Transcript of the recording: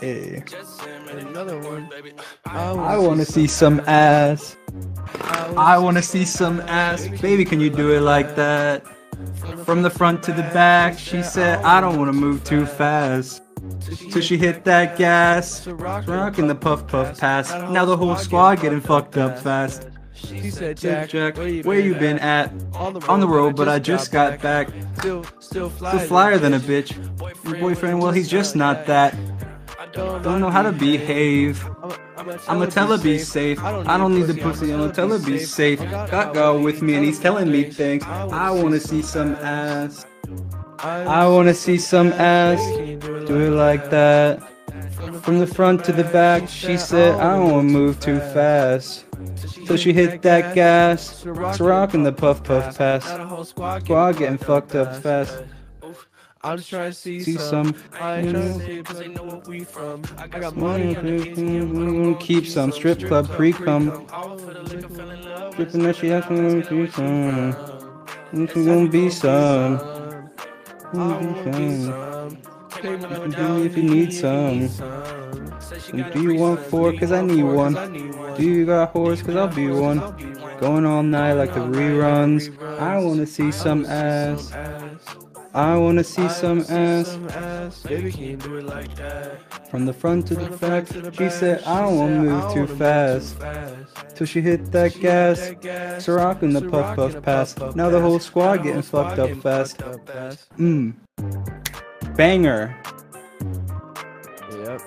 Hey. Another one. I wanna see some ass. I wanna see some ass. Baby, can you do it like that? From the front to the back, she said, I don't wanna move too fast. So she hit that gas, rocking the puff puff pass. Now the whole squad getting fucked up fast. She said, Jack, Jack, where you been at? On the road, but I just got back. Still, still Still flyer, than a bitch. Your boyfriend, well, he's just not that. I Don't know how to behave. I'ma tell her be safe. I don't need the pussy, I'ma tell her be safe. Got girl with me and he's telling me things. I wanna see some ass. I wanna see some ass. Do it like that. From the front to the back, she said, I don't wanna move too fast. So she hit that gas. It's rocking the puff puff pass. Squad getting fucked up fast. I'm just trying to see, See some. some. I ain't trying to see because they know where we from. I got money on the. Keep some strip club pre cum. Dripping that she has me to some. It's gonna be some. Gonna be some. You can do me if you need some. Do you want four? Cause I need one. Do you got whores? Cause I'll be one. Going all night like the reruns. I wanna see some ass. I wanna see some ass. Baby, can you do it like that? From the front to the back, she said, I don't wanna move too fast. Till she hit that gas. So rocking the puff puff pass. Now the whole squad getting fucked up fast. Mmm banger. Yep.